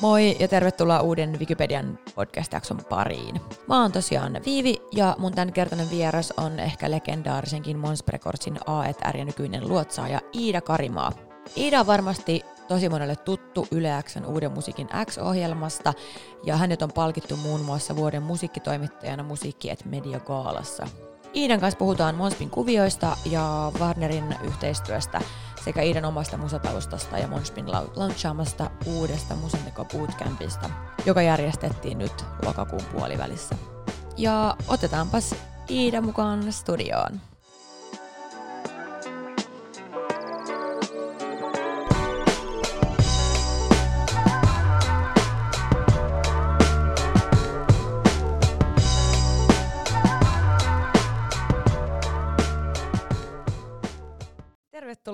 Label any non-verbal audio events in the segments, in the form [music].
Moi ja tervetuloa uuden Wikipedian podcast-jakson pariin. Mä oon tosiaan Viivi ja mun tämänkertainen vieras on ehkä legendaarisenkin Mons Recordsin A&R ja nykyinen luotsaaja Iida Karimaa. Iida on varmasti tosi monelle tuttu Yle Xn uuden musiikin X-ohjelmasta ja hänet on palkittu muun muassa vuoden musiikkitoimittajana Musiikki et Media Gaalassa. Iidan kanssa puhutaan Monspin kuvioista ja Warnerin yhteistyöstä sekä Iidan omasta musataustasta ja Monspin launchaamasta uudesta Musanteko Bootcampista, joka järjestettiin nyt lokakuun puolivälissä. Ja otetaanpas Iida mukaan studioon.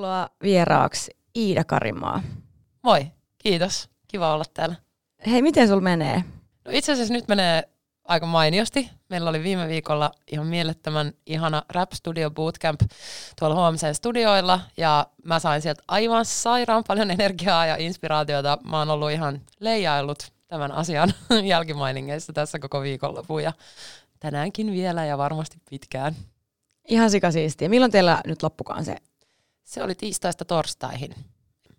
Tervetuloa vieraaksi Iida Karimaa. Moi, kiitos. Kiva olla täällä. Hei, miten sul menee? No itse asiassa nyt menee aika mainiosti. Meillä oli viime viikolla ihan mielettömän ihana Rap Studio Bootcamp tuolla huomiseen studioilla ja mä sain sieltä aivan sairaan paljon energiaa ja inspiraatiota. Mä oon ollut ihan leijaillut tämän asian [laughs] jälkimainingeissa tässä koko viikonlopun ja tänäänkin vielä ja varmasti pitkään. Ihan sikasiistiä. Milloin teillä nyt loppukaan se se oli tiistaista torstaihin.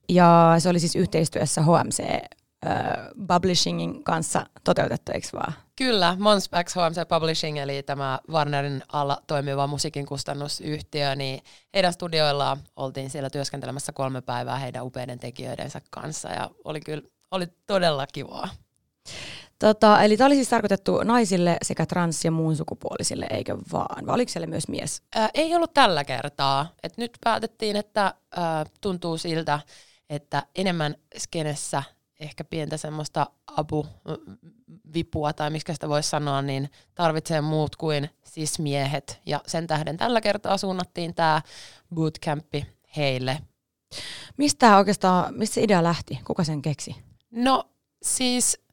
Ja se oli siis yhteistyössä HMC uh, Publishingin kanssa toteutettu, eikö vaan? Kyllä, Monspax HMC Publishing, eli tämä Warnerin alla toimiva musiikin kustannusyhtiö, niin heidän studioillaan oltiin siellä työskentelemässä kolme päivää heidän upeiden tekijöidensä kanssa, ja oli kyllä oli todella kivaa. Tota, eli tämä oli siis tarkoitettu naisille sekä trans- ja muun sukupuolisille, eikö vaan? Vai oliko siellä myös mies? Ää, ei ollut tällä kertaa. Et nyt päätettiin, että ää, tuntuu siltä, että enemmän skenessä ehkä pientä semmoista apuvipua tai miksi sitä voisi sanoa, niin tarvitsee muut kuin siis miehet. Ja sen tähden tällä kertaa suunnattiin tämä bootcampi heille. Mistä oikeastaan, mistä se idea lähti? Kuka sen keksi? No siis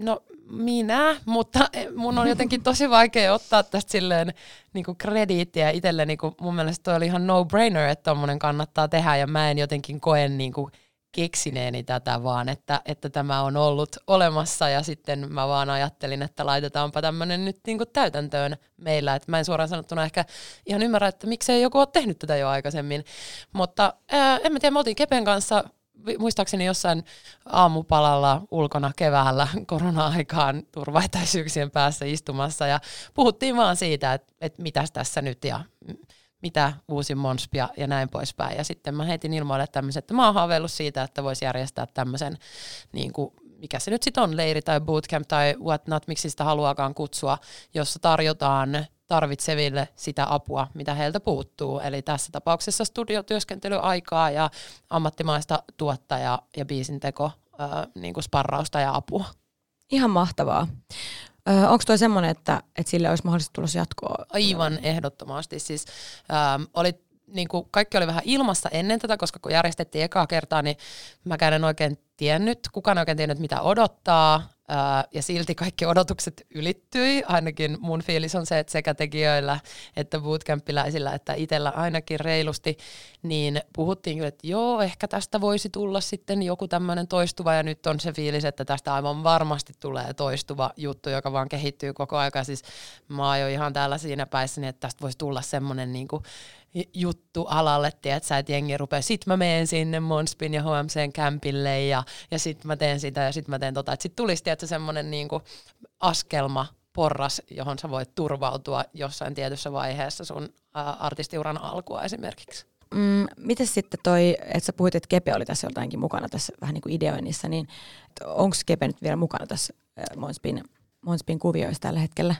No minä, mutta mun on jotenkin tosi vaikea ottaa tästä silleen niin kuin krediittiä itselle. Niin mun mielestä toi oli ihan no-brainer, että tommonen kannattaa tehdä ja mä en jotenkin koe niin kuin keksineeni tätä, vaan että, että tämä on ollut olemassa ja sitten mä vaan ajattelin, että laitetaanpa tämmöinen nyt niin kuin täytäntöön meillä. Että mä en suoraan sanottuna ehkä ihan ymmärrä, että miksei joku ole tehnyt tätä jo aikaisemmin. Mutta ää, en mä tiedä, me oltiin Kepen kanssa muistaakseni jossain aamupalalla ulkona keväällä korona-aikaan turvaetäisyyksien päässä istumassa ja puhuttiin vaan siitä, että, että mitäs tässä nyt ja mitä uusi Monspia ja näin poispäin. Ja sitten mä heitin ilmoille tämmöisen, että mä oon haaveillut siitä, että voisi järjestää tämmöisen, niin kuin, mikä se nyt sitten on, leiri tai bootcamp tai whatnot, miksi sitä haluaakaan kutsua, jossa tarjotaan tarvitseville sitä apua, mitä heiltä puuttuu. Eli tässä tapauksessa studiotyöskentelyaikaa ja ammattimaista tuottaja- ja biisinteko, äh, niin kuin sparrausta ja apua. Ihan mahtavaa. Onko tuo semmoinen, että, että sille olisi mahdollista tulla jatkoa? Aivan ehdottomasti. Siis, ähm, oli, niin kuin, kaikki oli vähän ilmassa ennen tätä, koska kun järjestettiin ekaa kertaa, niin mä en oikein tiennyt, kukaan oikein tiennyt, mitä odottaa ja silti kaikki odotukset ylittyi. Ainakin mun fiilis on se, että sekä tekijöillä että bootcampiläisillä että itsellä ainakin reilusti, niin puhuttiin kyllä, että joo, ehkä tästä voisi tulla sitten joku tämmöinen toistuva ja nyt on se fiilis, että tästä aivan varmasti tulee toistuva juttu, joka vaan kehittyy koko ajan. Siis mä oon jo ihan täällä siinä päissäni, että tästä voisi tulla semmoinen niin kuin juttu alalle, että että jengi rupeaa, sit mä menen sinne Monspin ja HMCn kämpille ja, ja sit mä teen sitä ja sit mä teen tota. Että sit tulisi tietysti semmoinen niinku askelma, porras, johon sä voit turvautua jossain tietyssä vaiheessa sun ä, artistiuran alkua esimerkiksi. Mm, miten sitten toi, että sä puhuit, että Kepe oli tässä jotainkin mukana tässä vähän niin kuin ideoinnissa, niin onko Kepe nyt vielä mukana tässä Monspin, Monspin kuvioissa tällä hetkellä?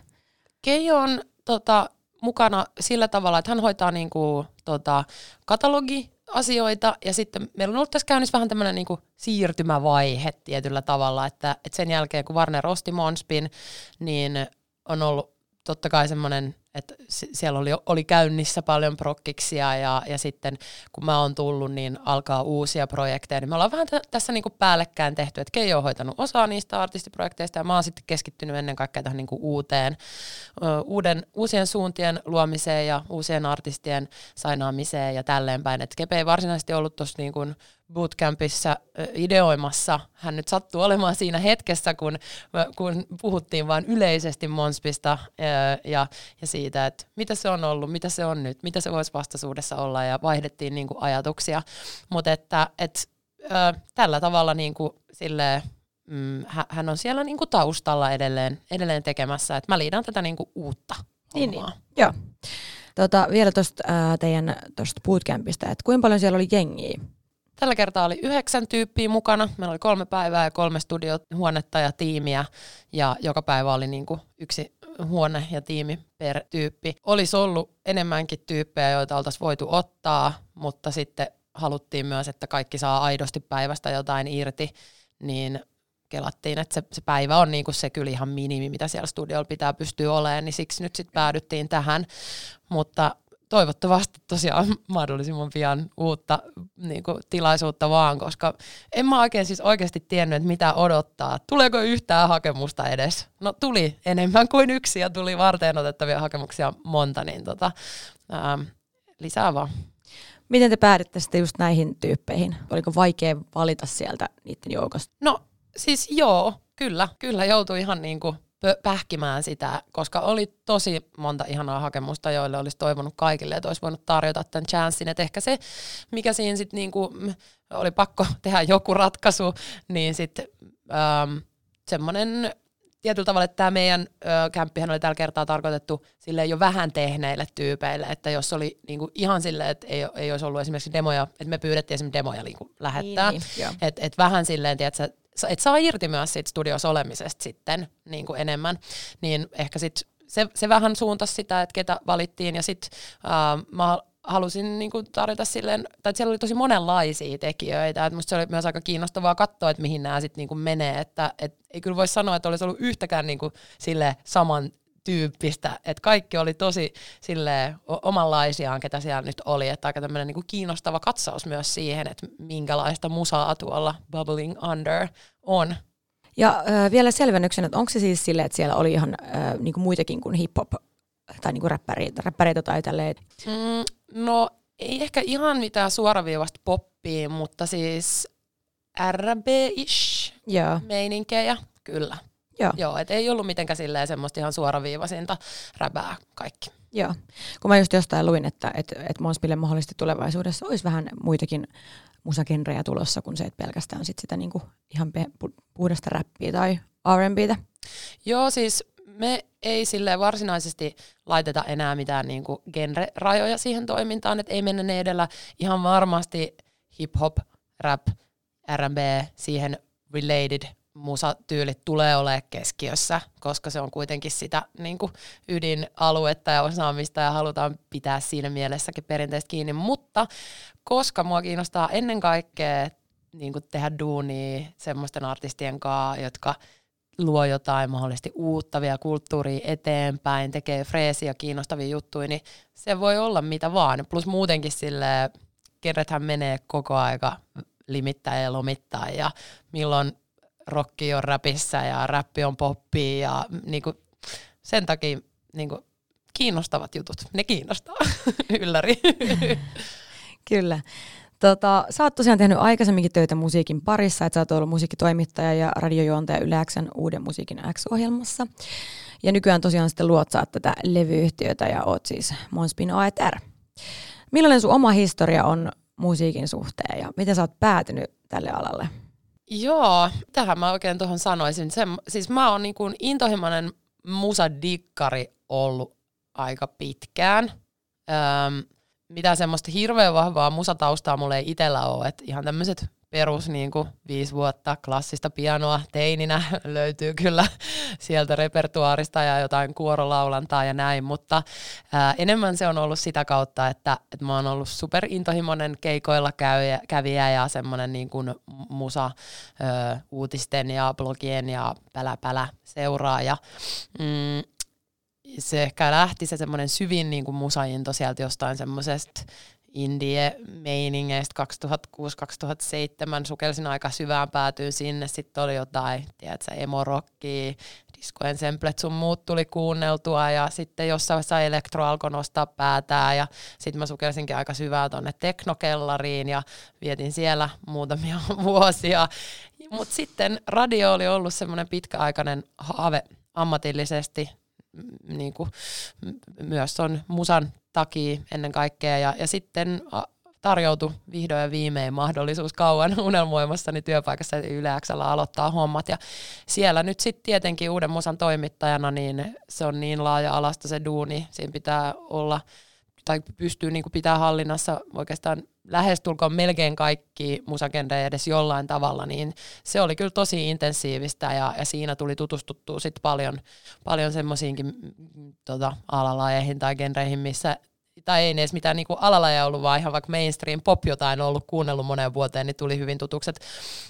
Keijo on tota, mukana sillä tavalla, että hän hoitaa niin kuin, tota, katalogiasioita. Ja sitten meillä on ollut tässä käynnissä vähän tämmöinen niin siirtymävaihe tietyllä tavalla, että, että sen jälkeen kun Warner osti Monspin, niin on ollut totta kai semmoinen, että siellä oli, oli käynnissä paljon prokkiksia ja, ja sitten kun mä oon tullut, niin alkaa uusia projekteja, niin me ollaan vähän t- tässä niinku päällekkäin tehty, että Keijo on hoitanut osaa niistä artistiprojekteista ja mä oon sitten keskittynyt ennen kaikkea tähän niinku uuteen, ö, uuden, uusien suuntien luomiseen ja uusien artistien sainaamiseen ja tälleen päin, että Kepe ei varsinaisesti ollut tuossa niinku bootcampissa ideoimassa. Hän nyt sattuu olemaan siinä hetkessä, kun, kun puhuttiin vain yleisesti Monspista ja, ja siitä, että mitä se on ollut, mitä se on nyt, mitä se voisi vastaisuudessa olla ja vaihdettiin niin kuin ajatuksia. Mutta että et, ö, tällä tavalla niin kuin, silleen, mm, hän on siellä niin kuin taustalla edelleen, edelleen tekemässä. Et mä liidan tätä niin kuin uutta niin, niin. Joo. Tota, vielä tuosta teidän tosta bootcampista, että kuinka paljon siellä oli jengiä? Tällä kertaa oli yhdeksän tyyppiä mukana. Meillä oli kolme päivää ja kolme studiohuonetta ja tiimiä. Ja joka päivä oli niin kuin yksi huone ja tiimi per tyyppi. Olisi ollut enemmänkin tyyppejä, joita oltaisiin voitu ottaa, mutta sitten haluttiin myös, että kaikki saa aidosti päivästä jotain irti, niin kelattiin, että se, se päivä on niinku se kyllä ihan minimi, mitä siellä studiolla pitää pystyä olemaan, niin siksi nyt sitten päädyttiin tähän. Mutta toivottavasti tosiaan [laughs] mahdollisimman pian uutta niin kuin, tilaisuutta vaan, koska en mä oikein siis oikeasti tiennyt, että mitä odottaa. Tuleeko yhtään hakemusta edes? No tuli enemmän kuin yksi ja tuli varten otettavia hakemuksia monta, niin tota, ää, lisää vaan. Miten te päädytte sitten just näihin tyyppeihin? Oliko vaikea valita sieltä niiden joukosta? No siis joo, kyllä. Kyllä joutui ihan niin kuin pähkimään sitä, koska oli tosi monta ihanaa hakemusta, joille olisi toivonut kaikille, että olisi voinut tarjota tämän chanssin. Että ehkä se, mikä siinä sitten niinku, oli pakko [laughs] tehdä joku ratkaisu, niin sitten ähm, semmoinen tietyllä tavalla, että tämä meidän ö, kämppihän oli tällä kertaa tarkoitettu sille jo vähän tehneille tyypeille, että jos oli niinku ihan silleen, että ei, ei olisi ollut esimerkiksi demoja, että me pyydettiin esimerkiksi demoja niinku lähettää, niin, niin, että et vähän silleen, tiedätkö, et saa irti myös siitä studiossa olemisesta sitten niin kuin enemmän, niin ehkä sit se, se vähän suuntasi sitä, että ketä valittiin. Ja sitten mä halusin niin kuin tarjota silleen, tai siellä oli tosi monenlaisia tekijöitä, että musta se oli myös aika kiinnostavaa katsoa, että mihin nämä sitten niin menee, että et, ei kyllä voi sanoa, että olisi ollut yhtäkään niin kuin sille saman tyyppistä, että kaikki oli tosi sille omanlaisiaan, ketä siellä nyt oli, että aika tämmöinen niin kiinnostava katsaus myös siihen, että minkälaista musaa tuolla Bubbling Under on. Ja äh, vielä selvennyksen, että onko se siis silleen, että siellä oli ihan äh, niin kuin muitakin kuin hip-hop tai niin kuin räppäreitä, räppäreitä tai tälleen? Mm, no ei ehkä ihan mitään suoraviivasta poppia, mutta siis R&B-ish meininkejä, kyllä. Joo. Joo, et ei ollut mitenkään silleen semmoista ihan suoraviivaisinta räbää kaikki. Joo, kun mä just jostain luin, että et, et Monspille mahdollisesti tulevaisuudessa olisi vähän muitakin musagenrejä tulossa kuin se, että pelkästään sit sitä niinku ihan puhdasta räppiä tai R&Btä. Joo, siis me ei sille varsinaisesti laiteta enää mitään niinku genre-rajoja siihen toimintaan, että ei mennä ne edellä ihan varmasti hip-hop, rap, R&B, siihen related musatyylit tulee olemaan keskiössä, koska se on kuitenkin sitä niin kuin ydinaluetta ja osaamista ja halutaan pitää siinä mielessäkin perinteistä kiinni. Mutta koska mua kiinnostaa ennen kaikkea niin kuin tehdä duunia semmoisten artistien kanssa, jotka luo jotain mahdollisesti uutta vielä kulttuuria eteenpäin, tekee freesiä kiinnostavia juttuja, niin se voi olla mitä vaan. Plus muutenkin sille kerrethän menee koko aika limittäin ja lomittain ja milloin rokki on räpissä ja räppi on poppi ja niinku, sen takia niinku, kiinnostavat jutut, ne kiinnostaa, [laughs] ylläri. [laughs] Kyllä. Tota, sä oot tosiaan tehnyt aikaisemminkin töitä musiikin parissa, että sä oot ollut musiikkitoimittaja ja radiojuontaja Xn uuden musiikin X-ohjelmassa. Ja nykyään tosiaan sitten luotsaat tätä levyyhtiötä ja oot siis Monspin AETR. Millainen sun oma historia on musiikin suhteen ja miten sä oot päätynyt tälle alalle? Joo, tähän mä oikein tuohon sanoisin. Se, siis mä oon niin intohimoinen musadikkari ollut aika pitkään. Öm, mitä semmoista hirveän vahvaa musataustaa mulle ei itsellä ole, että ihan tämmöiset perus niin kuin viisi vuotta klassista pianoa teininä [laughs] löytyy kyllä sieltä repertuaarista ja jotain kuorolaulantaa ja näin, mutta ää, enemmän se on ollut sitä kautta, että, että mä oon ollut superintohimoinen keikoilla käyjä, kävijä ja semmoinen niin kuin musa ö, uutisten ja blogien ja pälä pälä seuraaja. Mm, se ehkä lähti se semmoinen syvin niin kuin musainto sieltä jostain semmoisesta indie-meiningeistä 2006-2007 sukelsin aika syvään päätyyn sinne. Sitten oli jotain, tiedätkö, emorokkia, Disco Ensemblet sun muut tuli kuunneltua ja sitten jossain vaiheessa elektro alkoi nostaa päätään ja sitten mä sukelsinkin aika syvään tonne teknokellariin ja vietin siellä muutamia [laughs] vuosia. Mutta sitten radio oli ollut semmoinen pitkäaikainen haave ammatillisesti, niin kuin myös on musan takia ennen kaikkea ja, ja sitten tarjoutui vihdoin ja viimein mahdollisuus kauan [laughs] unelmoimassani työpaikassa yleäksellä aloittaa hommat. Ja siellä nyt sitten tietenkin uuden musan toimittajana, niin se on niin laaja-alasta se duuni. Siinä pitää olla, tai pystyy niin pitää hallinnassa oikeastaan lähestulkoon melkein kaikki musagendejä edes jollain tavalla, niin se oli kyllä tosi intensiivistä ja, ja siinä tuli tutustuttua sit paljon, paljon semmoisiinkin tota, alalajeihin tai genreihin, missä tai ei edes mitään niin alalaja ollut, vaan ihan vaikka mainstream pop jotain ollut kuunnellut moneen vuoteen, niin tuli hyvin tutukset.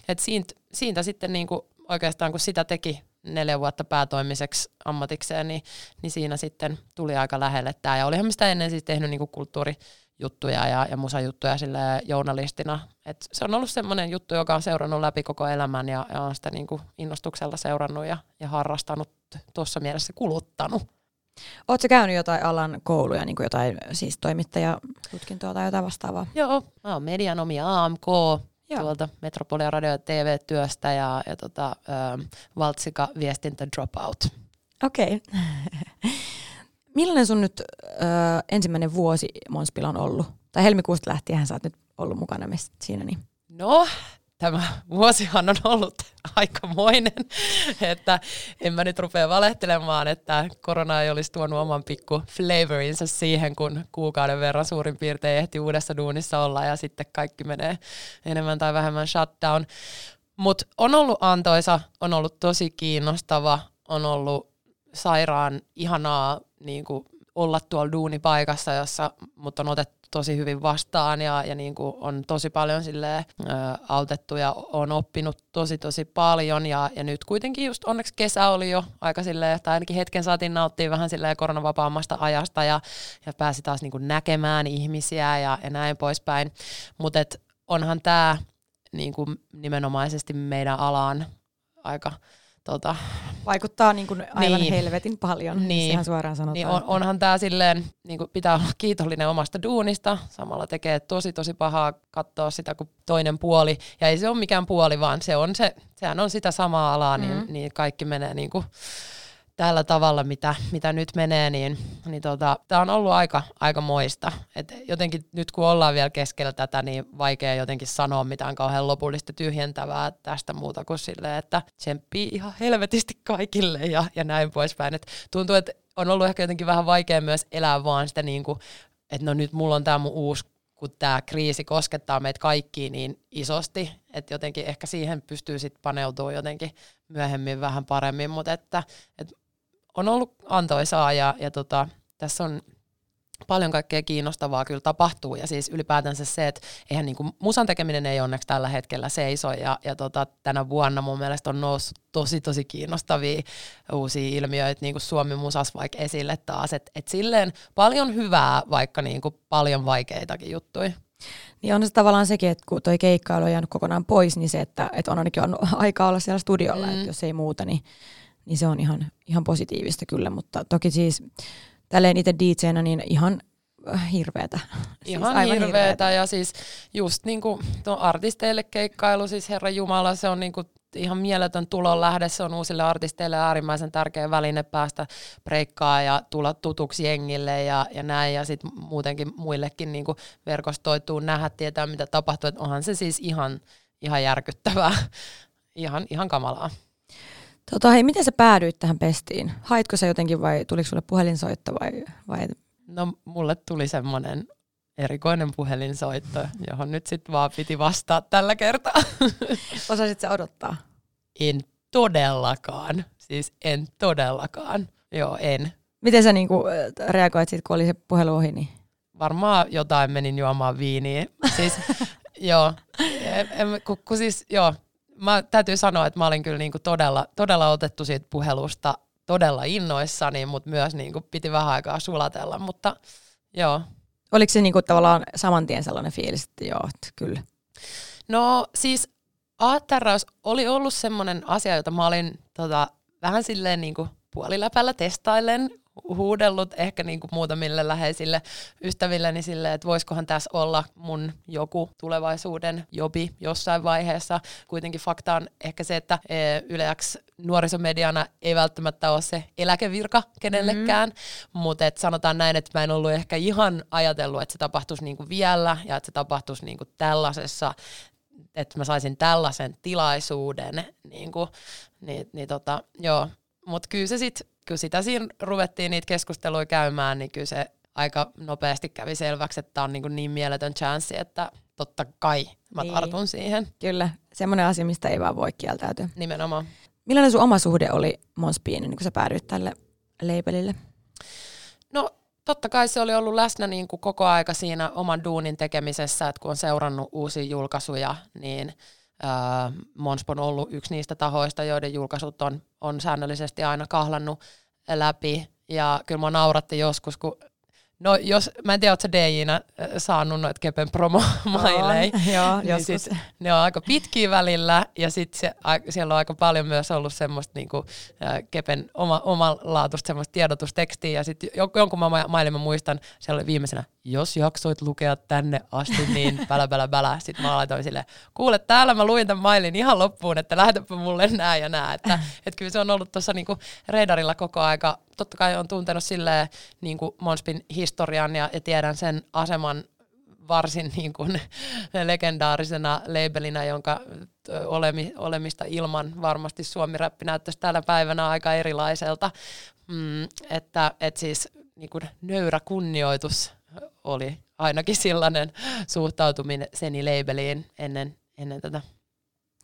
Et siitä, siitä sitten niin kuin oikeastaan, kun sitä teki neljä vuotta päätoimiseksi ammatikseen, niin, niin siinä sitten tuli aika lähelle tämä. Ja olihan sitä ennen siis tehnyt niin kuin kulttuurijuttuja ja, ja musajuttuja sille journalistina. Et se on ollut semmoinen juttu, joka on seurannut läpi koko elämän ja, ja on sitä niin kuin innostuksella seurannut ja, ja harrastanut tuossa mielessä kuluttanut. Oletko käynyt jotain alan kouluja, niin kuin jotain siis toimittajatutkintoa tai jotain vastaavaa? Joo, mä oon medianomi AMK Joo. tuolta Metropolia Radio- ja TV-työstä ja, ja tota, ähm, Valtsika viestintä Dropout. Okei. Okay. [laughs] Millainen sun nyt ö, ensimmäinen vuosi Monspilla on ollut? Tai helmikuusta lähtien sä oot nyt ollut mukana siinä. Niin. No, tämä vuosihan on ollut aikamoinen, että en mä nyt rupea valehtelemaan, että korona ei olisi tuonut oman pikku flavorinsa siihen, kun kuukauden verran suurin piirtein ehti uudessa duunissa olla ja sitten kaikki menee enemmän tai vähemmän shutdown. Mutta on ollut antoisa, on ollut tosi kiinnostava, on ollut sairaan ihanaa niin olla tuolla duunipaikassa, jossa mut on otettu tosi hyvin vastaan ja, ja niin kuin on tosi paljon sille autettu ja on oppinut tosi tosi paljon. Ja, ja nyt kuitenkin just onneksi kesä oli jo aika silleen, tai ainakin hetken saatiin nauttia vähän silleen koronavapaammasta ajasta ja, ja pääsi taas niin kuin näkemään ihmisiä ja, ja näin poispäin, mutta onhan tämä niin kuin nimenomaisesti meidän alaan aika Tota, Vaikuttaa niin kuin aivan niin, helvetin paljon, niin, ihan suoraan sanotaan. Niin on, onhan tämä silleen, niin kuin pitää olla kiitollinen omasta duunista, samalla tekee tosi tosi pahaa katsoa sitä kuin toinen puoli, ja ei se ole mikään puoli, vaan se on se, sehän on sitä samaa alaa, niin, mm-hmm. niin kaikki menee niin kuin tällä tavalla, mitä, mitä nyt menee, niin, niin tota, tämä on ollut aika, aika moista. Et jotenkin nyt kun ollaan vielä keskellä tätä, niin vaikea jotenkin sanoa mitään kauhean lopullista tyhjentävää tästä muuta kuin silleen, että tsemppii ihan helvetisti kaikille ja, ja näin poispäin. Et tuntuu, että on ollut ehkä jotenkin vähän vaikea myös elää vaan sitä niin kuin, että no nyt mulla on tämä mun uusi kun tämä kriisi koskettaa meitä kaikkia niin isosti, että jotenkin ehkä siihen pystyy sitten paneutumaan jotenkin myöhemmin vähän paremmin, mutta että, että on ollut antoisaa ja, ja tota, tässä on paljon kaikkea kiinnostavaa kyllä tapahtuu ja siis ylipäätänsä se, että eihän niinku, musan tekeminen ei onneksi tällä hetkellä seiso ja, ja tota, tänä vuonna mun mielestä on noussut tosi tosi kiinnostavia uusia ilmiöitä niinku Suomi musas vaikka esille taas, että et silleen paljon hyvää vaikka niinku paljon vaikeitakin juttuja. Niin on se tavallaan sekin, että kun toi keikkailu on jäänyt kokonaan pois, niin se, että, että on ainakin on aika olla siellä studiolla, mm. että jos ei muuta, niin niin se on ihan, ihan positiivista kyllä, mutta toki siis tälleen itse DJnä niin ihan äh, hirveetä. [laughs] Siis ihan siis hirveetä, hirveetä. Ja siis just niin kuin artisteille keikkailu, siis Herra Jumala, se on niin kuin ihan mieletön tulon lähde, se on uusille artisteille äärimmäisen tärkeä väline päästä breikkaa ja tulla tutuksi jengille ja, ja näin. Ja sitten muutenkin muillekin niin kuin verkostoituu, nähdä, tietää mitä tapahtuu, että onhan se siis ihan, ihan järkyttävää, [laughs] ihan, ihan kamalaa. Tota, hei, miten sä päädyit tähän pestiin? Haitko sä jotenkin vai tuliko sulle puhelinsoitto vai, vai? No mulle tuli semmoinen erikoinen puhelinsoitto, johon nyt sitten vaan piti vastaa tällä kertaa. [laughs] Osasit sä odottaa? En todellakaan. Siis en todellakaan. Joo, en. Miten sä niinku reagoit sit, kun oli se puhelu ohi? Niin? Varmaan jotain menin juomaan viiniä. Siis, [laughs] joo. En, en, kun, kun siis, joo, mä täytyy sanoa, että mä olin kyllä niinku todella, todella otettu siitä puhelusta todella innoissani, mutta myös niin kuin piti vähän aikaa sulatella, mutta joo. Oliko se niin kuin tavallaan saman tien sellainen fiilis, että joo, että kyllä? No siis aatteräys oli ollut semmoinen asia, jota mä olin tota, vähän silleen niin kuin puoliläpällä testaillen huudellut ehkä niin kuin muutamille läheisille ystävilleni sille, että voisikohan tässä olla mun joku tulevaisuuden jobi jossain vaiheessa. Kuitenkin fakta on ehkä se, että e, Yleäks nuorisomediana ei välttämättä ole se eläkevirka kenellekään, mm-hmm. mutta sanotaan näin, että mä en ollut ehkä ihan ajatellut, että se tapahtuisi niin kuin vielä ja että se tapahtuisi niin kuin tällaisessa että mä saisin tällaisen tilaisuuden, niin, kuin, niin, niin tota, joo. Mutta kyllä se sitten kun sitä siinä ruvettiin niitä keskusteluja käymään, niin kyllä se aika nopeasti kävi selväksi, että tämä on niin, kuin niin mieletön chanssi, että totta kai mä niin. tartun siihen. Kyllä, semmoinen asia, mistä ei vaan voi kieltäytyä. Nimenomaan. Millainen sun oma suhde oli Monspiin, niin kun sä päädyit tälle labelille? No totta kai se oli ollut läsnä niin kuin koko aika siinä oman duunin tekemisessä, että kun on seurannut uusia julkaisuja, niin – Monspo on ollut yksi niistä tahoista, joiden julkaisut on, on säännöllisesti aina kahlannut läpi. Ja kyllä mä nauratti joskus, kun No jos, mä en tiedä, ootko DJnä äh, saanut noita Kepen promo-mailei. [laughs] Joo, niin. Sit, ne on aika pitkiä välillä ja sitten se, siellä on aika paljon myös ollut semmoista niinku, äh, Kepen oma, omalaatuista semmoista tiedotustekstiä ja sitten jonkun mä mailin mä muistan, siellä oli viimeisenä, jos jaksoit lukea tänne asti, niin [laughs] bälä bälä bälä. Sitten mä laitoin silleen, kuule täällä mä luin tämän mailin ihan loppuun, että lähetäpä mulle nää ja nää. Että [laughs] et kyllä se on ollut tuossa niinku radarilla koko aika totta kai on tuntenut silleen niin kuin Monspin historian ja, ja tiedän sen aseman varsin niin kuin [laughs] legendaarisena labelinä, jonka olemi, olemista ilman varmasti suomi-räppi näyttäisi tällä päivänä aika erilaiselta. Mm, että et siis niin kuin nöyrä kunnioitus oli ainakin sellainen suhtautuminen seni labeliin ennen, ennen tätä.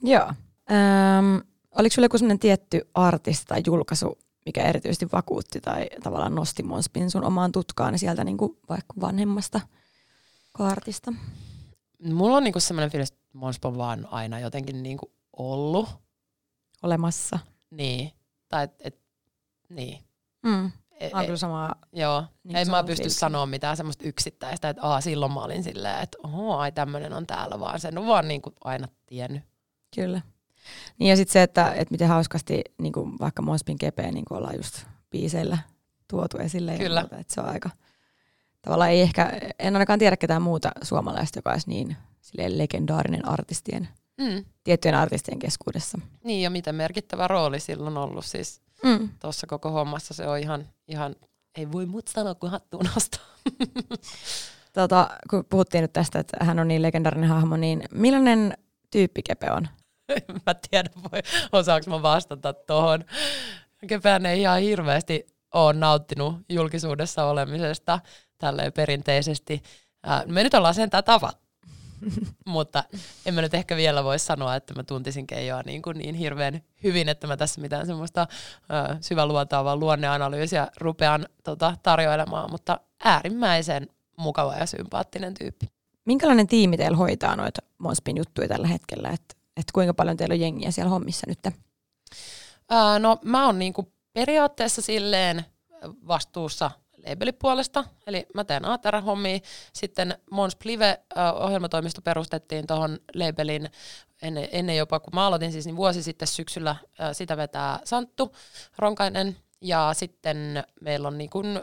Joo. Ähm, oliko sinulla joku sellainen tietty artisti tai julkaisu, mikä erityisesti vakuutti tai tavallaan nosti Monspin sun omaan tutkaan sieltä niin kuin vaikka vanhemmasta kaartista? Mulla on niinku semmoinen fiilis, että Monspo on vaan aina jotenkin niinku ollut. Olemassa. Niin. Tai et, et niin. Mm. E, on kyllä samaa. Joo. Niin en mä pysty sanoa mitään semmoista yksittäistä, että aa, silloin mä olin silleen, että oho, ai tämmöinen on täällä, vaan sen on vaan niinku aina tiennyt. Kyllä. Niin ja sitten se, että, että miten hauskasti niin kuin vaikka Monspin kepeä niin ollaan just biiseillä tuotu esille. Kyllä. Muuta, että se on aika, tavallaan ei ehkä, en ainakaan tiedä ketään muuta suomalaista, joka olisi niin silleen legendaarinen artistien, mm. tiettyjen artistien keskuudessa. Niin ja miten merkittävä rooli silloin on ollut siis mm. tuossa koko hommassa. Se on ihan, ihan ei voi muuta sanoa kuin hattuun nostaa. tota, kun puhuttiin nyt tästä, että hän on niin legendaarinen hahmo, niin millainen tyyppi Kepe on? Mä tiedä, voi, osaanko mä vastata tuohon. Kepään ei ihan hirveästi ole nauttinut julkisuudessa olemisesta tälleen perinteisesti. me nyt ollaan sen tavat. [laughs] Mutta en mä nyt ehkä vielä voi sanoa, että mä tuntisin Keijoa niin, kuin niin hirveän hyvin, että mä tässä mitään semmoista ö, syväluotaavaa luonneanalyysiä rupean tota, tarjoilemaan, mutta äärimmäisen mukava ja sympaattinen tyyppi. Minkälainen tiimi teillä hoitaa noita Monspin juttuja tällä hetkellä? Että että kuinka paljon teillä on jengiä siellä hommissa nyt? Ää, no mä oon niinku periaatteessa silleen vastuussa labelipuolesta, eli mä teen ATR-hommia. Sitten Mons Plive-ohjelmatoimisto perustettiin tuohon labelin ennen, ennen jopa, kun mä aloitin siis niin vuosi sitten syksyllä, sitä vetää Santtu Ronkainen, ja sitten meillä on niin kuin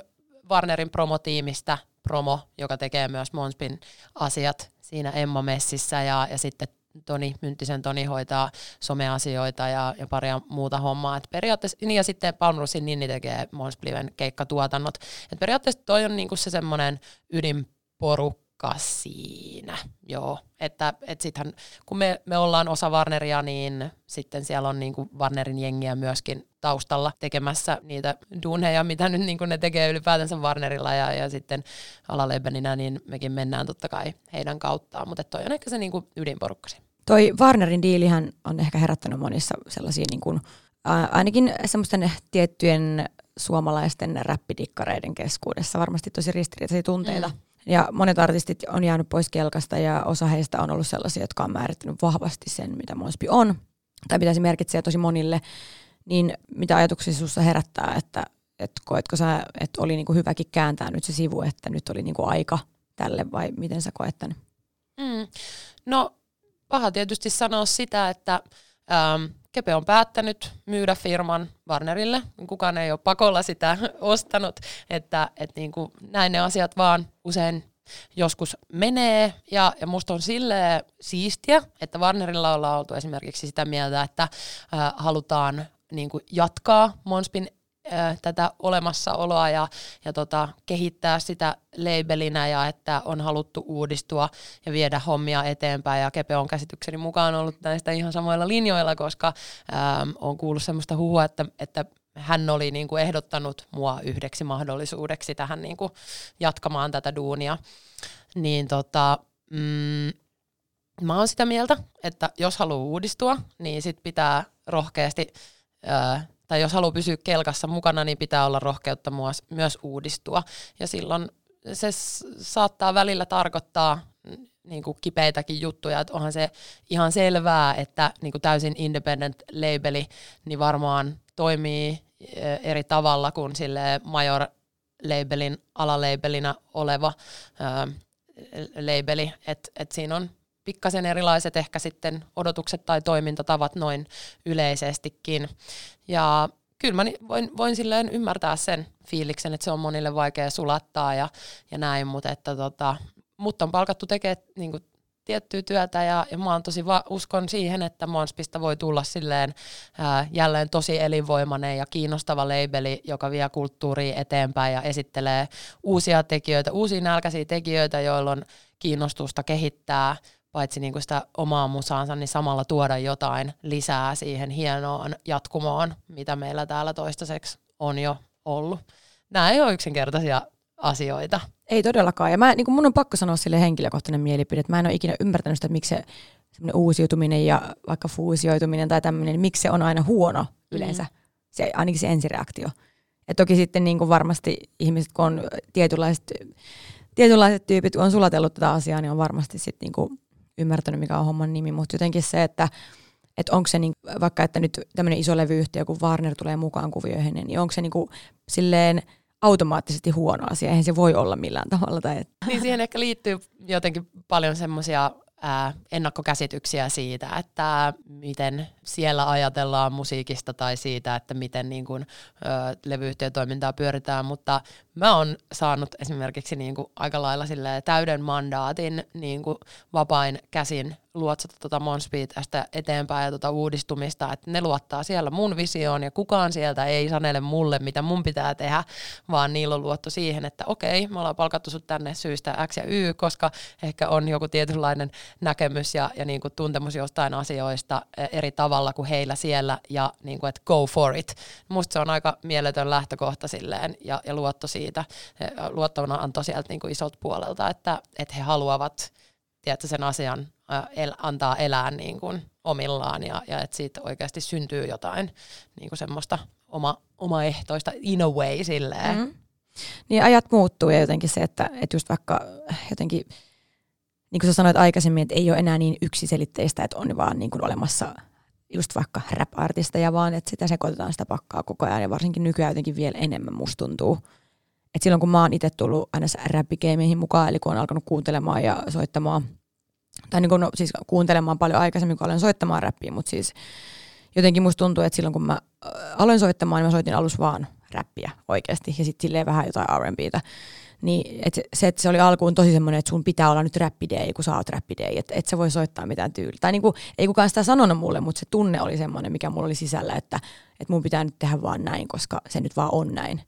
Warnerin promotiimistä promo, joka tekee myös Monspin asiat siinä Emma Messissä, ja, ja sitten Toni, Mynttisen Toni hoitaa someasioita ja, ja paria muuta hommaa. Et periaatteessa, niin ja sitten Palmrusin Ninni tekee Monspliven keikkatuotannot. Et periaatteessa toi on niinku se semmoinen ydinporukka siinä. Joo, että et sittenhän, kun me, me ollaan osa Warneria, niin sitten siellä on niinku Warnerin jengiä myöskin taustalla tekemässä niitä duuneja, mitä nyt niinku ne tekee ylipäätänsä Warnerilla ja, ja sitten alalebeninä, niin mekin mennään totta kai heidän kauttaan, mutta toi on ehkä se niinku ydinporukkasi. Toi Warnerin diilihän on ehkä herättänyt monissa sellaisia niin kuin, ainakin semmoisten tiettyjen suomalaisten räppidikkareiden keskuudessa varmasti tosi ristiriitaisia tunteita. Mm. Ja monet artistit on jäänyt pois kelkasta ja osa heistä on ollut sellaisia, jotka on määrittänyt vahvasti sen, mitä Mosby on. Tai mitä se merkitsee tosi monille. niin mitä ajatuksia sinussa herättää, että, että koetko sä, että oli niinku hyväkin kääntää nyt se sivu, että nyt oli niinku aika tälle vai miten sä koet tämän? Mm. No paha tietysti sanoa sitä, että ähm, Kepe on päättänyt myydä firman Warnerille. Kukaan ei ole pakolla sitä [laughs] ostanut, että, että niin kuin näin ne asiat vaan usein joskus menee. Ja, ja musta on sille siistiä, että Warnerilla ollaan oltu esimerkiksi sitä mieltä, että äh, halutaan niin kuin jatkaa Monspin tätä olemassaoloa ja, ja tota, kehittää sitä labelinä ja että on haluttu uudistua ja viedä hommia eteenpäin. Ja Kepe on käsitykseni mukaan ollut näistä ihan samoilla linjoilla, koska ähm, on kuullut semmoista huhua, että, että hän oli niin kuin ehdottanut mua yhdeksi mahdollisuudeksi tähän niin kuin jatkamaan tätä duunia. Niin tota, mm, mä oon sitä mieltä, että jos haluaa uudistua, niin sit pitää rohkeasti äh, tai jos haluaa pysyä kelkassa mukana, niin pitää olla rohkeutta myös, uudistua. Ja silloin se saattaa välillä tarkoittaa niin kuin kipeitäkin juttuja, että onhan se ihan selvää, että niin kuin täysin independent labeli niin varmaan toimii eh, eri tavalla kuin sille major labelin alalabelinä oleva ää, labeli, että et siinä on pikkasen erilaiset ehkä sitten odotukset tai toimintatavat noin yleisestikin. Ja kyllä mä voin, voin silleen ymmärtää sen fiiliksen, että se on monille vaikea sulattaa ja, ja näin, mutta että tota, mut on palkattu tekemään niin kuin, tiettyä työtä ja, ja mä tosi va- uskon siihen, että Monspista voi tulla silleen ää, jälleen tosi elinvoimainen ja kiinnostava labeli, joka vie kulttuuria eteenpäin ja esittelee uusia tekijöitä, uusia nälkäisiä tekijöitä, joilla on kiinnostusta kehittää paitsi niin kuin sitä omaa musaansa, niin samalla tuoda jotain lisää siihen hienoon jatkumoon, mitä meillä täällä toistaiseksi on jo ollut. Nämä ei ole yksinkertaisia asioita. Ei todellakaan. Ja mä, niin kuin mun on pakko sanoa sille henkilökohtainen mielipide, että mä en ole ikinä ymmärtänyt sitä, että miksi se uusiutuminen ja vaikka fuusioituminen tai tämmöinen, niin miksi se on aina huono yleensä. Mm. Se, ainakin se ensireaktio. Ja toki sitten niin kuin varmasti ihmiset, kun on tietynlaiset, tietynlaiset tyypit, kun on sulatellut tätä asiaa, niin on varmasti sitten niin kuin ymmärtänyt, mikä on homman nimi, mutta jotenkin se, että että onko se niin, vaikka, että nyt tämmöinen iso levyyhtiö, kun Warner tulee mukaan kuvioihin, niin onko se niin kuin silleen automaattisesti huono asia, eihän se voi olla millään tavalla. Tai että. Niin siihen ehkä liittyy jotenkin paljon semmoisia ää, ennakkokäsityksiä siitä, että miten siellä ajatellaan musiikista tai siitä, että miten niin kuin, ö, levyyhtiötoimintaa pyöritään, mutta mä oon saanut esimerkiksi niin kuin aika lailla täyden mandaatin niin kuin vapain käsin luotsata tuota Monspeetästä eteenpäin ja tuota uudistumista, että ne luottaa siellä mun visioon ja kukaan sieltä ei sanele mulle, mitä mun pitää tehdä, vaan niillä on luotto siihen, että okei, me ollaan palkattu sut tänne syystä X ja Y, koska ehkä on joku tietynlainen näkemys ja, ja niin kuin tuntemus jostain asioista e, eri tavalla kuin heillä siellä ja niin kuin, että go for it. Musta se on aika mieletön lähtökohta silleen ja, ja luotto siitä, e, luottavana antoi sieltä niin isolta puolelta, että, että he haluavat tiedätkö, sen asian el, antaa elää niin kuin omillaan ja, ja että siitä oikeasti syntyy jotain niin kuin semmoista oma, omaehtoista in a way silleen. Mm-hmm. Niin ajat muuttuu ja jotenkin se, että, että just vaikka jotenkin, niin kuin sä sanoit aikaisemmin, että ei ole enää niin yksiselitteistä, että on vaan niin kuin olemassa just vaikka rap-artisteja, vaan että sitä sekoitetaan sitä pakkaa koko ajan ja varsinkin nykyään jotenkin vielä enemmän musta tuntuu. Et silloin kun mä oon itse tullut aina räppikeimeihin mukaan, eli kun on alkanut kuuntelemaan ja soittamaan – tai niin kuin, no, siis kuuntelemaan paljon aikaisemmin, kun aloin soittamaan räppiä, mutta siis jotenkin musta tuntuu, että silloin kun mä äh, aloin soittamaan, niin mä soitin alus vaan räppiä oikeasti ja sitten silleen vähän jotain R&Btä. Niin et se, että se oli alkuun tosi semmoinen, että sun pitää olla nyt räppidei, kun sä oot räppidei, että et sä voi soittaa mitään tyyliä. Tai niinku, ei kukaan sitä sanonut mulle, mutta se tunne oli semmoinen, mikä mulla oli sisällä, että et mun pitää nyt tehdä vaan näin, koska se nyt vaan on näin.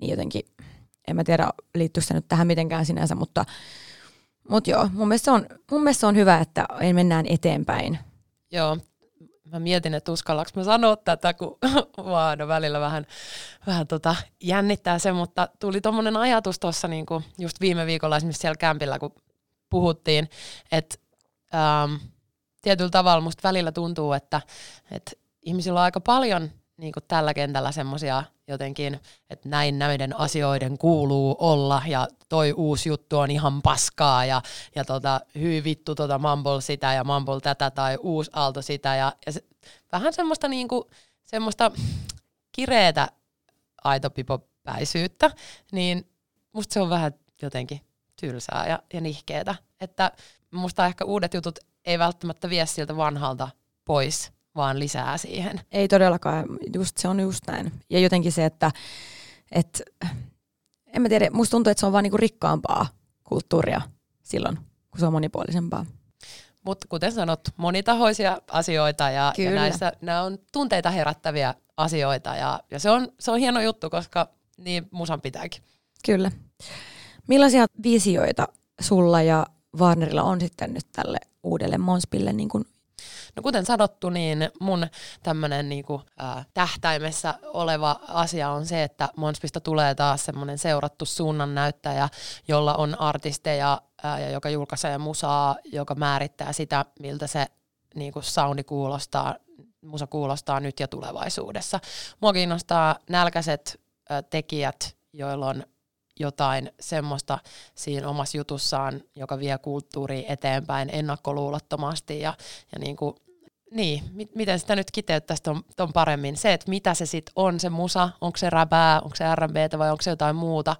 Niin jotenkin, en mä tiedä liittyy se nyt tähän mitenkään sinänsä, mutta mutta joo, mun mielestä, on, mun mielestä on hyvä, että mennään eteenpäin. Joo, mä mietin, että uskallaks mä sanoa tätä, kun [laughs] vaan no välillä vähän, vähän tota jännittää se, mutta tuli tuommoinen ajatus tuossa niinku just viime viikolla esimerkiksi siellä kämpillä, kun puhuttiin, että ähm, tietyllä tavalla musta välillä tuntuu, että, että ihmisillä on aika paljon niin kuin tällä kentällä semmoisia jotenkin, että näin näiden asioiden kuuluu olla ja toi uusi juttu on ihan paskaa ja, ja tota, hyi vittu tota mumble sitä ja mumble tätä tai uusi aalto sitä ja, ja se, vähän semmoista niin kuin semmoista kireetä aitopipopäisyyttä, niin musta se on vähän jotenkin tylsää ja, ja nihkeetä. Että musta ehkä uudet jutut ei välttämättä vie siltä vanhalta pois, vaan lisää siihen. Ei todellakaan, just se on just näin. Ja jotenkin se, että et, en mä tiedä, musta tuntuu, että se on vaan niinku rikkaampaa kulttuuria silloin, kun se on monipuolisempaa. Mutta kuten sanot, monitahoisia asioita ja, ja näissä nämä on tunteita herättäviä asioita ja, ja se, on, se on hieno juttu, koska niin musan pitääkin. Kyllä. Millaisia visioita sulla ja Warnerilla on sitten nyt tälle uudelle Monspille niin kuin No kuten sanottu, niin mun tämmöinen niinku, äh, tähtäimessä oleva asia on se, että Monspista tulee taas semmoinen seurattu suunnannäyttäjä, jolla on artisteja äh, ja joka julkaisee musaa, joka määrittää sitä, miltä se niinku, soundi kuulostaa, musa kuulostaa nyt ja tulevaisuudessa. Mua kiinnostaa nälkäiset äh, tekijät, joilla on jotain semmoista siinä omassa jutussaan, joka vie kulttuuria eteenpäin ennakkoluulottomasti ja, ja niin kuin, niin, mit, miten sitä nyt kiteyttäisi ton, ton paremmin. Se, että mitä se sitten on, se musa, onko se räpää, onko se R&B vai onko se jotain muuta,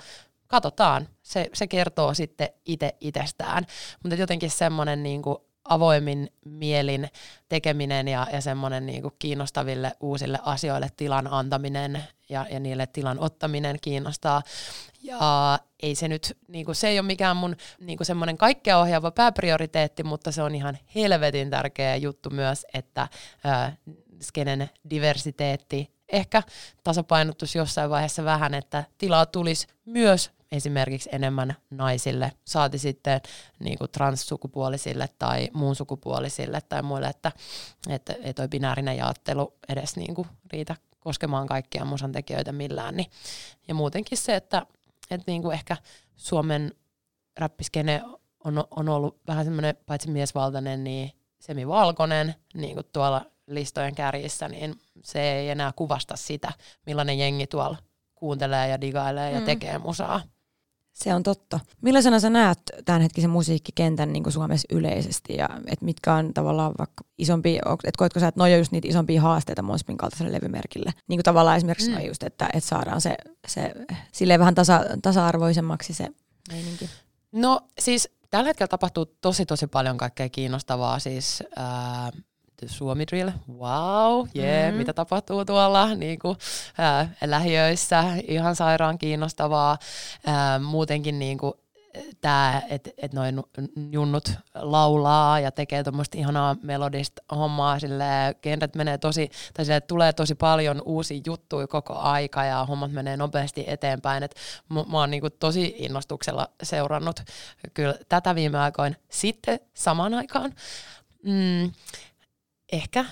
katsotaan. Se, se kertoo sitten itse itsestään. Mutta jotenkin semmoinen niin avoimin mielin tekeminen ja, ja semmoinen niin kiinnostaville uusille asioille tilan antaminen ja, ja niille tilan ottaminen kiinnostaa. Ja ei se nyt, niin kuin, se ei ole mikään mun niin kuin semmoinen kaikkea ohjaava pääprioriteetti, mutta se on ihan helvetin tärkeä juttu myös, että äh, skenen diversiteetti ehkä tasapainottuisi jossain vaiheessa vähän, että tilaa tulisi myös esimerkiksi enemmän naisille, saati sitten niin kuin transsukupuolisille tai muun sukupuolisille tai muille, että, että ei toi binäärinen jaottelu edes niin kuin riitä koskemaan kaikkia musan tekijöitä millään. Niin. Ja muutenkin se, että, että niin kuin ehkä Suomen räppiskene on, on ollut vähän semmoinen, paitsi miesvaltainen, niin semivalkoinen, niin kuin tuolla listojen kärjissä, niin se ei enää kuvasta sitä, millainen jengi tuolla kuuntelee ja digailee ja mm. tekee musaa. Se on totta. Millaisena sä näet tämänhetkisen musiikkikentän niin kuin Suomessa yleisesti ja et mitkä on tavallaan vaikka isompi, että koetko sä, että on just niitä isompia haasteita Monspin kaltaiselle levymerkille? Niin kuin tavallaan esimerkiksi mm. just, että, että saadaan se, se silleen vähän tasa, tasa-arvoisemmaksi se meininki. No siis tällä hetkellä tapahtuu tosi tosi paljon kaikkea kiinnostavaa. Siis ää, Suomi Drill, wow, yeah, mm-hmm. mitä tapahtuu tuolla niin kuin, ää, lähiöissä, ihan sairaan kiinnostavaa. Ää, muutenkin niin kuin, tämä, että et noin junnut laulaa ja tekee tuommoista ihanaa melodista hommaa, sille kentät menee tosi, tai sille tulee tosi paljon uusia juttuja koko aika ja hommat menee nopeasti eteenpäin, että mä, mä oon niinku tosi innostuksella seurannut kyllä tätä viime aikoina. Sitten samaan aikaan, mm, ehkä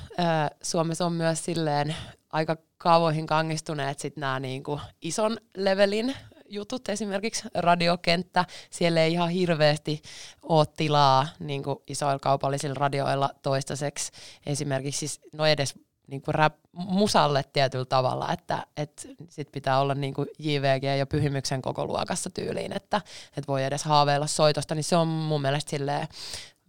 Suomessa on myös silleen aika kaavoihin kangistuneet sit nämä niinku ison levelin jutut, esimerkiksi radiokenttä, siellä ei ihan hirveästi ole tilaa niin kuin isoilla kaupallisilla radioilla toistaiseksi. Esimerkiksi siis, no edes niin kuin rap, musalle tietyllä tavalla, että et sit pitää olla niin kuin JVG ja Pyhimyksen koko luokassa tyyliin, että et voi edes haaveilla soitosta, niin se on mun mielestä silleen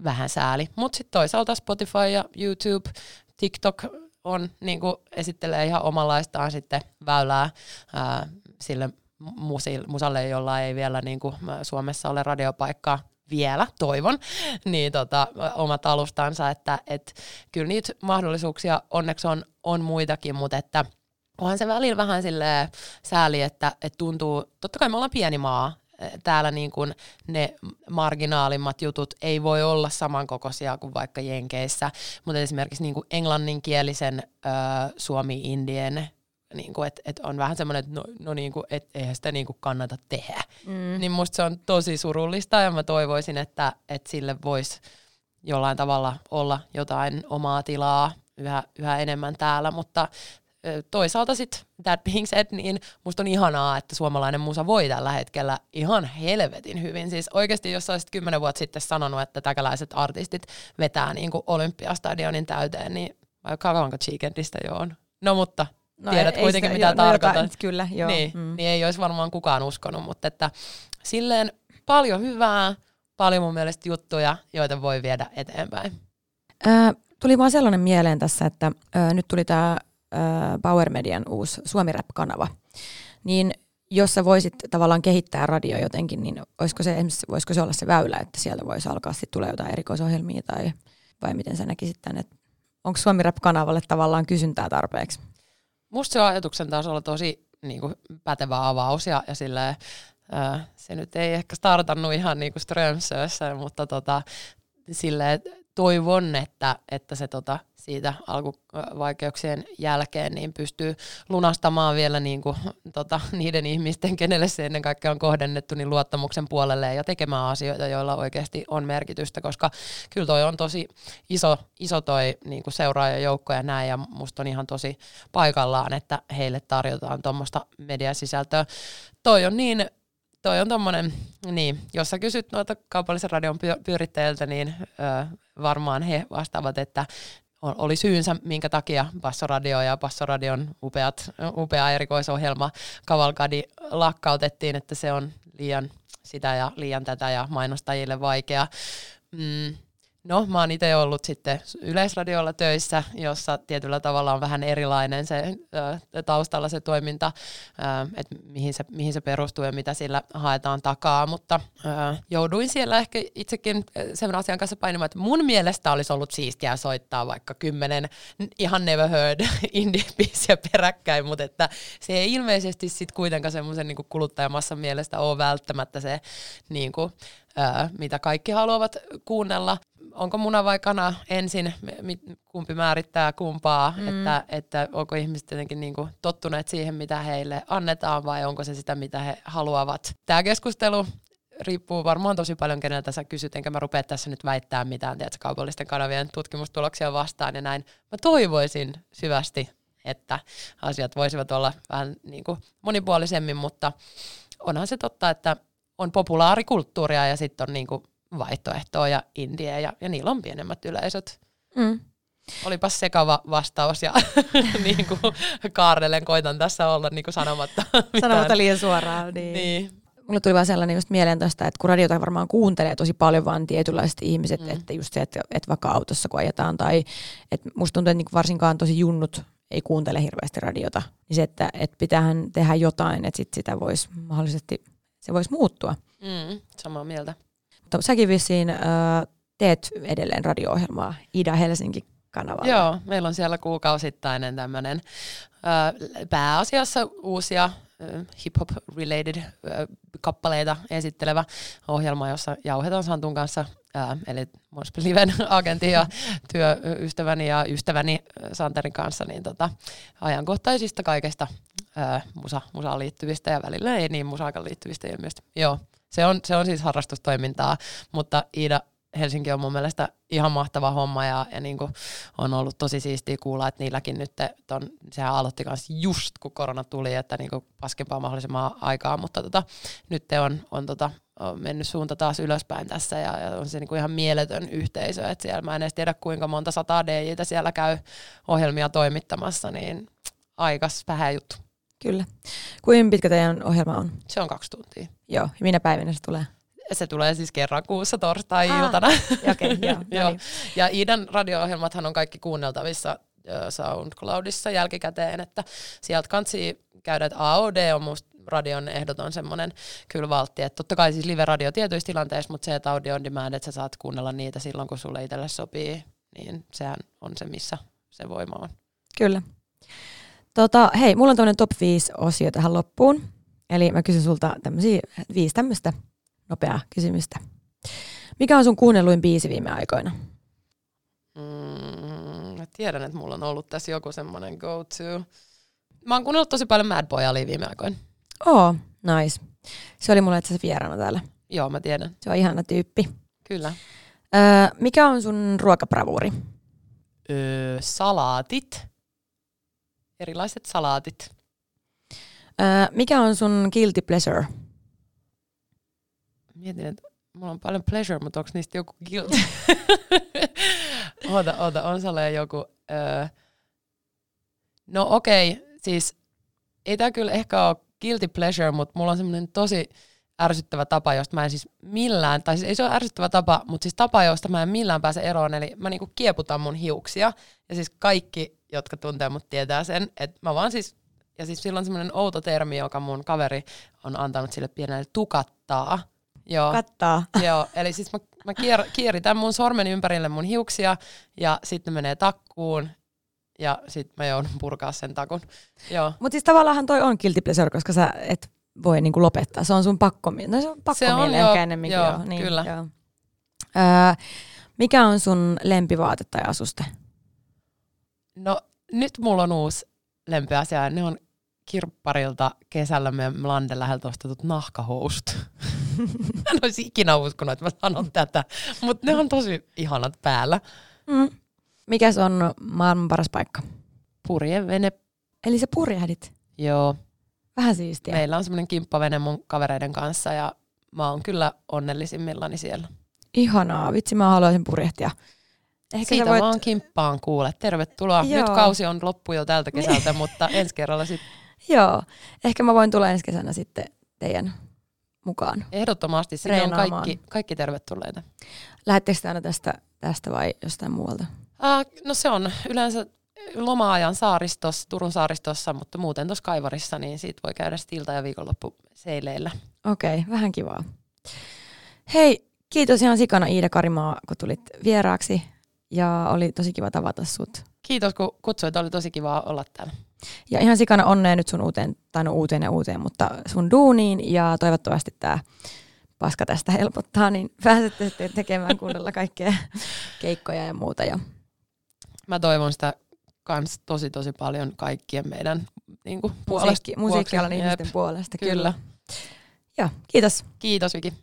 vähän sääli. Mutta sitten toisaalta Spotify ja YouTube, TikTok on, niin kuin esittelee ihan omanlaistaan sitten väylää ää, sille musalle, jolla ei vielä niin kuin Suomessa ole radiopaikkaa vielä, toivon, [laughs] niin tota, omat alustansa, että et, kyllä niitä mahdollisuuksia onneksi on, on muitakin, mutta että onhan se välillä vähän sille sääli, että, että tuntuu, totta kai me ollaan pieni maa, täällä niin kuin ne marginaalimmat jutut ei voi olla samankokoisia kuin vaikka Jenkeissä, mutta esimerkiksi niin kuin englanninkielisen ö, Suomi-Indien niin kuin, että, että on vähän semmoinen, että no, no niin kuin, et eihän sitä niin kuin kannata tehdä. Mm. Niin musta se on tosi surullista ja mä toivoisin, että, että sille voisi jollain tavalla olla jotain omaa tilaa yhä, yhä enemmän täällä, mutta toisaalta sitten that being said, niin musta on ihanaa, että suomalainen musa voi tällä hetkellä ihan helvetin hyvin. Siis oikeasti, jos olisit kymmenen vuotta sitten sanonut, että täkäläiset artistit vetää niin kuin olympiastadionin täyteen, niin vaikka kauanko Cheekendistä jo on. No mutta no tiedät ei, kuitenkin, ei sitä, mitä jo, no tarkoitan. No kyllä, joo. Niin, mm. niin ei olisi varmaan kukaan uskonut, mutta että silleen paljon hyvää, paljon mun mielestä juttuja, joita voi viedä eteenpäin. Äh, tuli vaan sellainen mieleen tässä, että äh, nyt tuli tämä Power Median uusi Suomi Rap-kanava, niin jos sä voisit tavallaan kehittää radio jotenkin, niin olisiko se, voisiko se olla se väylä, että sieltä voisi alkaa sitten tulla jotain erikoisohjelmia tai vai miten sä näkisit tämän, että onko Suomi Rap-kanavalle tavallaan kysyntää tarpeeksi? Musta se ajatuksen taas olla tosi niin kuin, pätevä avaus ja, ja silleen, ää, se nyt ei ehkä startannut ihan niin kuin Strömsössä, mutta tota, silleen, toivon, että, että se tota, siitä alkuvaikeuksien jälkeen niin pystyy lunastamaan vielä niin kuin, tota, niiden ihmisten, kenelle se ennen kaikkea on kohdennettu, niin luottamuksen puolelle ja tekemään asioita, joilla oikeasti on merkitystä, koska kyllä toi on tosi iso, iso toi niin kuin seuraajajoukko ja näin, ja musta on ihan tosi paikallaan, että heille tarjotaan tuommoista mediasisältöä. Toi on niin toi on tommonen, niin, jos sä kysyt noita kaupallisen radion pyörittäjiltä, niin ö, varmaan he vastaavat, että oli syynsä, minkä takia Bassoradio ja Bassoradion upeat, upea erikoisohjelma Kavalkadi lakkautettiin, että se on liian sitä ja liian tätä ja mainostajille vaikea. Mm, No, mä oon itse ollut sitten Yleisradiolla töissä, jossa tietyllä tavalla on vähän erilainen se taustalla se toiminta, että mihin se, mihin se perustuu ja mitä sillä haetaan takaa, mutta jouduin siellä ehkä itsekin sen asian kanssa painimaan, että mun mielestä olisi ollut siistiä soittaa vaikka kymmenen ihan never heard [laughs] indie peräkkäin, mutta että se ei ilmeisesti sitten kuitenkaan semmoisen niin kuluttajamassan mielestä ole välttämättä se niin kuin, mitä kaikki haluavat kuunnella. Onko muna vai kana ensin, kumpi määrittää kumpaa, mm. että, että onko ihmiset jotenkin niin kuin tottuneet siihen, mitä heille annetaan vai onko se sitä, mitä he haluavat. Tämä keskustelu riippuu varmaan tosi paljon, keneltä sä kysyt, enkä mä rupea tässä nyt väittää mitään tiedätkö, kaupallisten kanavien tutkimustuloksia vastaan ja näin. Mä toivoisin syvästi, että asiat voisivat olla vähän niin kuin monipuolisemmin, mutta onhan se totta, että on populaarikulttuuria ja sitten on niinku vaihtoehtoa ja indie ja, ja niillä on pienemmät yleisöt. Mm. Olipas sekava vastaus ja [laughs] niin kuin Kaarelen koitan tässä olla niin kuin sanomatta Sanomatta liian suoraan. Niin. niin. Mulle tuli vaan sellainen just mieleen tosta, että kun radiota varmaan kuuntelee tosi paljon vaan tietynlaiset ihmiset, mm. että just se, että, että vaikka autossa kun ajetaan tai että musta tuntuu, että niin varsinkaan tosi junnut ei kuuntele hirveästi radiota, niin se, että, että pitäähän tehdä jotain, että sit sitä voisi mahdollisesti se voisi muuttua. Mm, samaa mieltä. Mutta säkin vissiin äh, teet edelleen radio-ohjelmaa Ida Helsinki kanavalla. Joo, meillä on siellä kuukausittainen tämmöinen äh, pääasiassa uusia hip-hop-related kappaleita esittelevä ohjelma, jossa jauhetaan Santun kanssa, eli Liven agentin ja [laughs] työystäväni ja ystäväni Santerin kanssa, niin tota, ajankohtaisista kaikesta ää, musa, musaan liittyvistä ja välillä ei niin musaakaan liittyvistä ilmiöistä. Joo, se on, se on siis harrastustoimintaa, mutta Iida Helsinki on mun mielestä ihan mahtava homma ja, ja niin kuin on ollut tosi siistiä kuulla, että niilläkin nyt, ton, sehän aloitti kanssa just kun korona tuli, että niin kuin paskempaa mahdollisimman aikaa, mutta tota, nyt on, on, tota, on mennyt suunta taas ylöspäin tässä ja, ja on se niin kuin ihan mieletön yhteisö, että siellä mä en edes tiedä kuinka monta sataa DJtä siellä käy ohjelmia toimittamassa, niin aikas vähän juttu. Kyllä. Kuinka pitkä teidän ohjelma on? Se on kaksi tuntia. Joo, ja minä päivinä se tulee? Se tulee siis kerran kuussa torstai-iltana. Ah, okay, [laughs] joo, joo. No niin. Ja Iidan radio-ohjelmathan on kaikki kuunneltavissa SoundCloudissa jälkikäteen, että sieltä kansi käydä, että AOD on musta radion ehdoton semmoinen kyllä valtti, että totta kai siis live-radio tietyissä tilanteissa, mutta se, että audio on demand, että sä saat kuunnella niitä silloin, kun sulle itselle sopii, niin sehän on se, missä se voima on. Kyllä. Tota, hei, mulla on tämmöinen top 5 osio tähän loppuun. Eli mä kysyn sulta tämmöisiä viisi tämmöistä nopeaa kysymystä. Mikä on sun kuunnelluin biisi viime aikoina? Mm, mä tiedän, että mulla on ollut tässä joku semmoinen go-to. Mä oon kuunnellut tosi paljon Mad Boy Ali viime aikoina. Oo, nice. Se oli mulle itse asiassa vieraana täällä. Joo, mä tiedän. Se on ihana tyyppi. Kyllä. Öö, mikä on sun ruokabravuuri? Öö, salaatit erilaiset salaatit. Öö, mikä on sun guilty pleasure? Mietin, että mulla on paljon pleasure, mutta onko niistä joku guilty? [laughs] oota, oota, on sellainen joku... Öö. No okei, okay, siis ei tämä kyllä ehkä ole guilty pleasure, mutta mulla on semmoinen tosi ärsyttävä tapa, josta mä en siis millään, tai siis ei se ole ärsyttävä tapa, mutta siis tapa, josta mä en millään pääse eroon, eli mä niinku kieputan mun hiuksia, ja siis kaikki jotka tuntee mut, tietää sen, että mä vaan siis, ja siis sillä on semmoinen outo termi, joka mun kaveri on antanut sille pienelle tukattaa. Joo. Kattaa. [laughs] Joo, eli siis mä, mä kier, kieritän mun sormen ympärille mun hiuksia ja sitten menee takkuun ja sitten mä joudun purkaa sen takun. Joo. Mutta siis tavallaan toi on guilty pleasure, koska sä et voi niinku lopettaa. Se on sun pakko, no se on pakko Se on, joo, ennemminkin. joo, joo, niin, kyllä. Joo. Öö, mikä on sun lempivaate tai asuste? No nyt mulla on uusi lempiasia. Ne on kirpparilta kesällä meidän Landen läheltä ostetut nahkahousut. [laughs] en olisi ikinä uskonut, että mä sanon tätä, mutta ne on tosi ihanat päällä. Mm. Mikä se on maailman paras paikka? Purjevene, Eli sä purjehdit. joo. Vähän siistiä. Meillä on semmoinen kimppavene mun kavereiden kanssa ja mä oon kyllä onnellisimmillani siellä. Ihanaa. Vitsi, mä haluaisin purjehtia. Ehkä Siitä sä voit... vaan kimppaan kuule. Tervetuloa. Joo. Nyt kausi on loppu jo tältä kesältä, mutta [laughs] ensi kerralla sitten Joo. Ehkä mä voin tulla ensi kesänä sitten teidän mukaan. ehdottomasti sinne on kaikki, kaikki tervetulleita. Lähettekö te aina tästä, tästä vai jostain muualta? Äh, no se on yleensä loma-ajan saaristossa, Turun saaristossa, mutta muuten tuossa Kaivarissa, niin siitä voi käydä sitten ilta- ja viikonloppu seileillä. Okei, okay, vähän kivaa. Hei, kiitos ihan sikana Iida Karimaa, kun tulit vieraaksi. Ja oli tosi kiva tavata sut. Kiitos kun kutsuit, oli tosi kiva olla täällä. Ja ihan sikana onnea nyt sun uuteen, tai no uuteen ja uuteen, mutta sun duuniin. Ja toivottavasti tämä paska tästä helpottaa, niin [laughs] pääsette sitten tekemään kunnolla kaikkea keikkoja ja muuta. Ja Mä toivon sitä kans tosi tosi paljon kaikkien meidän niin kuin, musiikki, musiikkialan ihmisten puolesta, Kyllä. kyllä. Joo, kiitos. Kiitos Viki.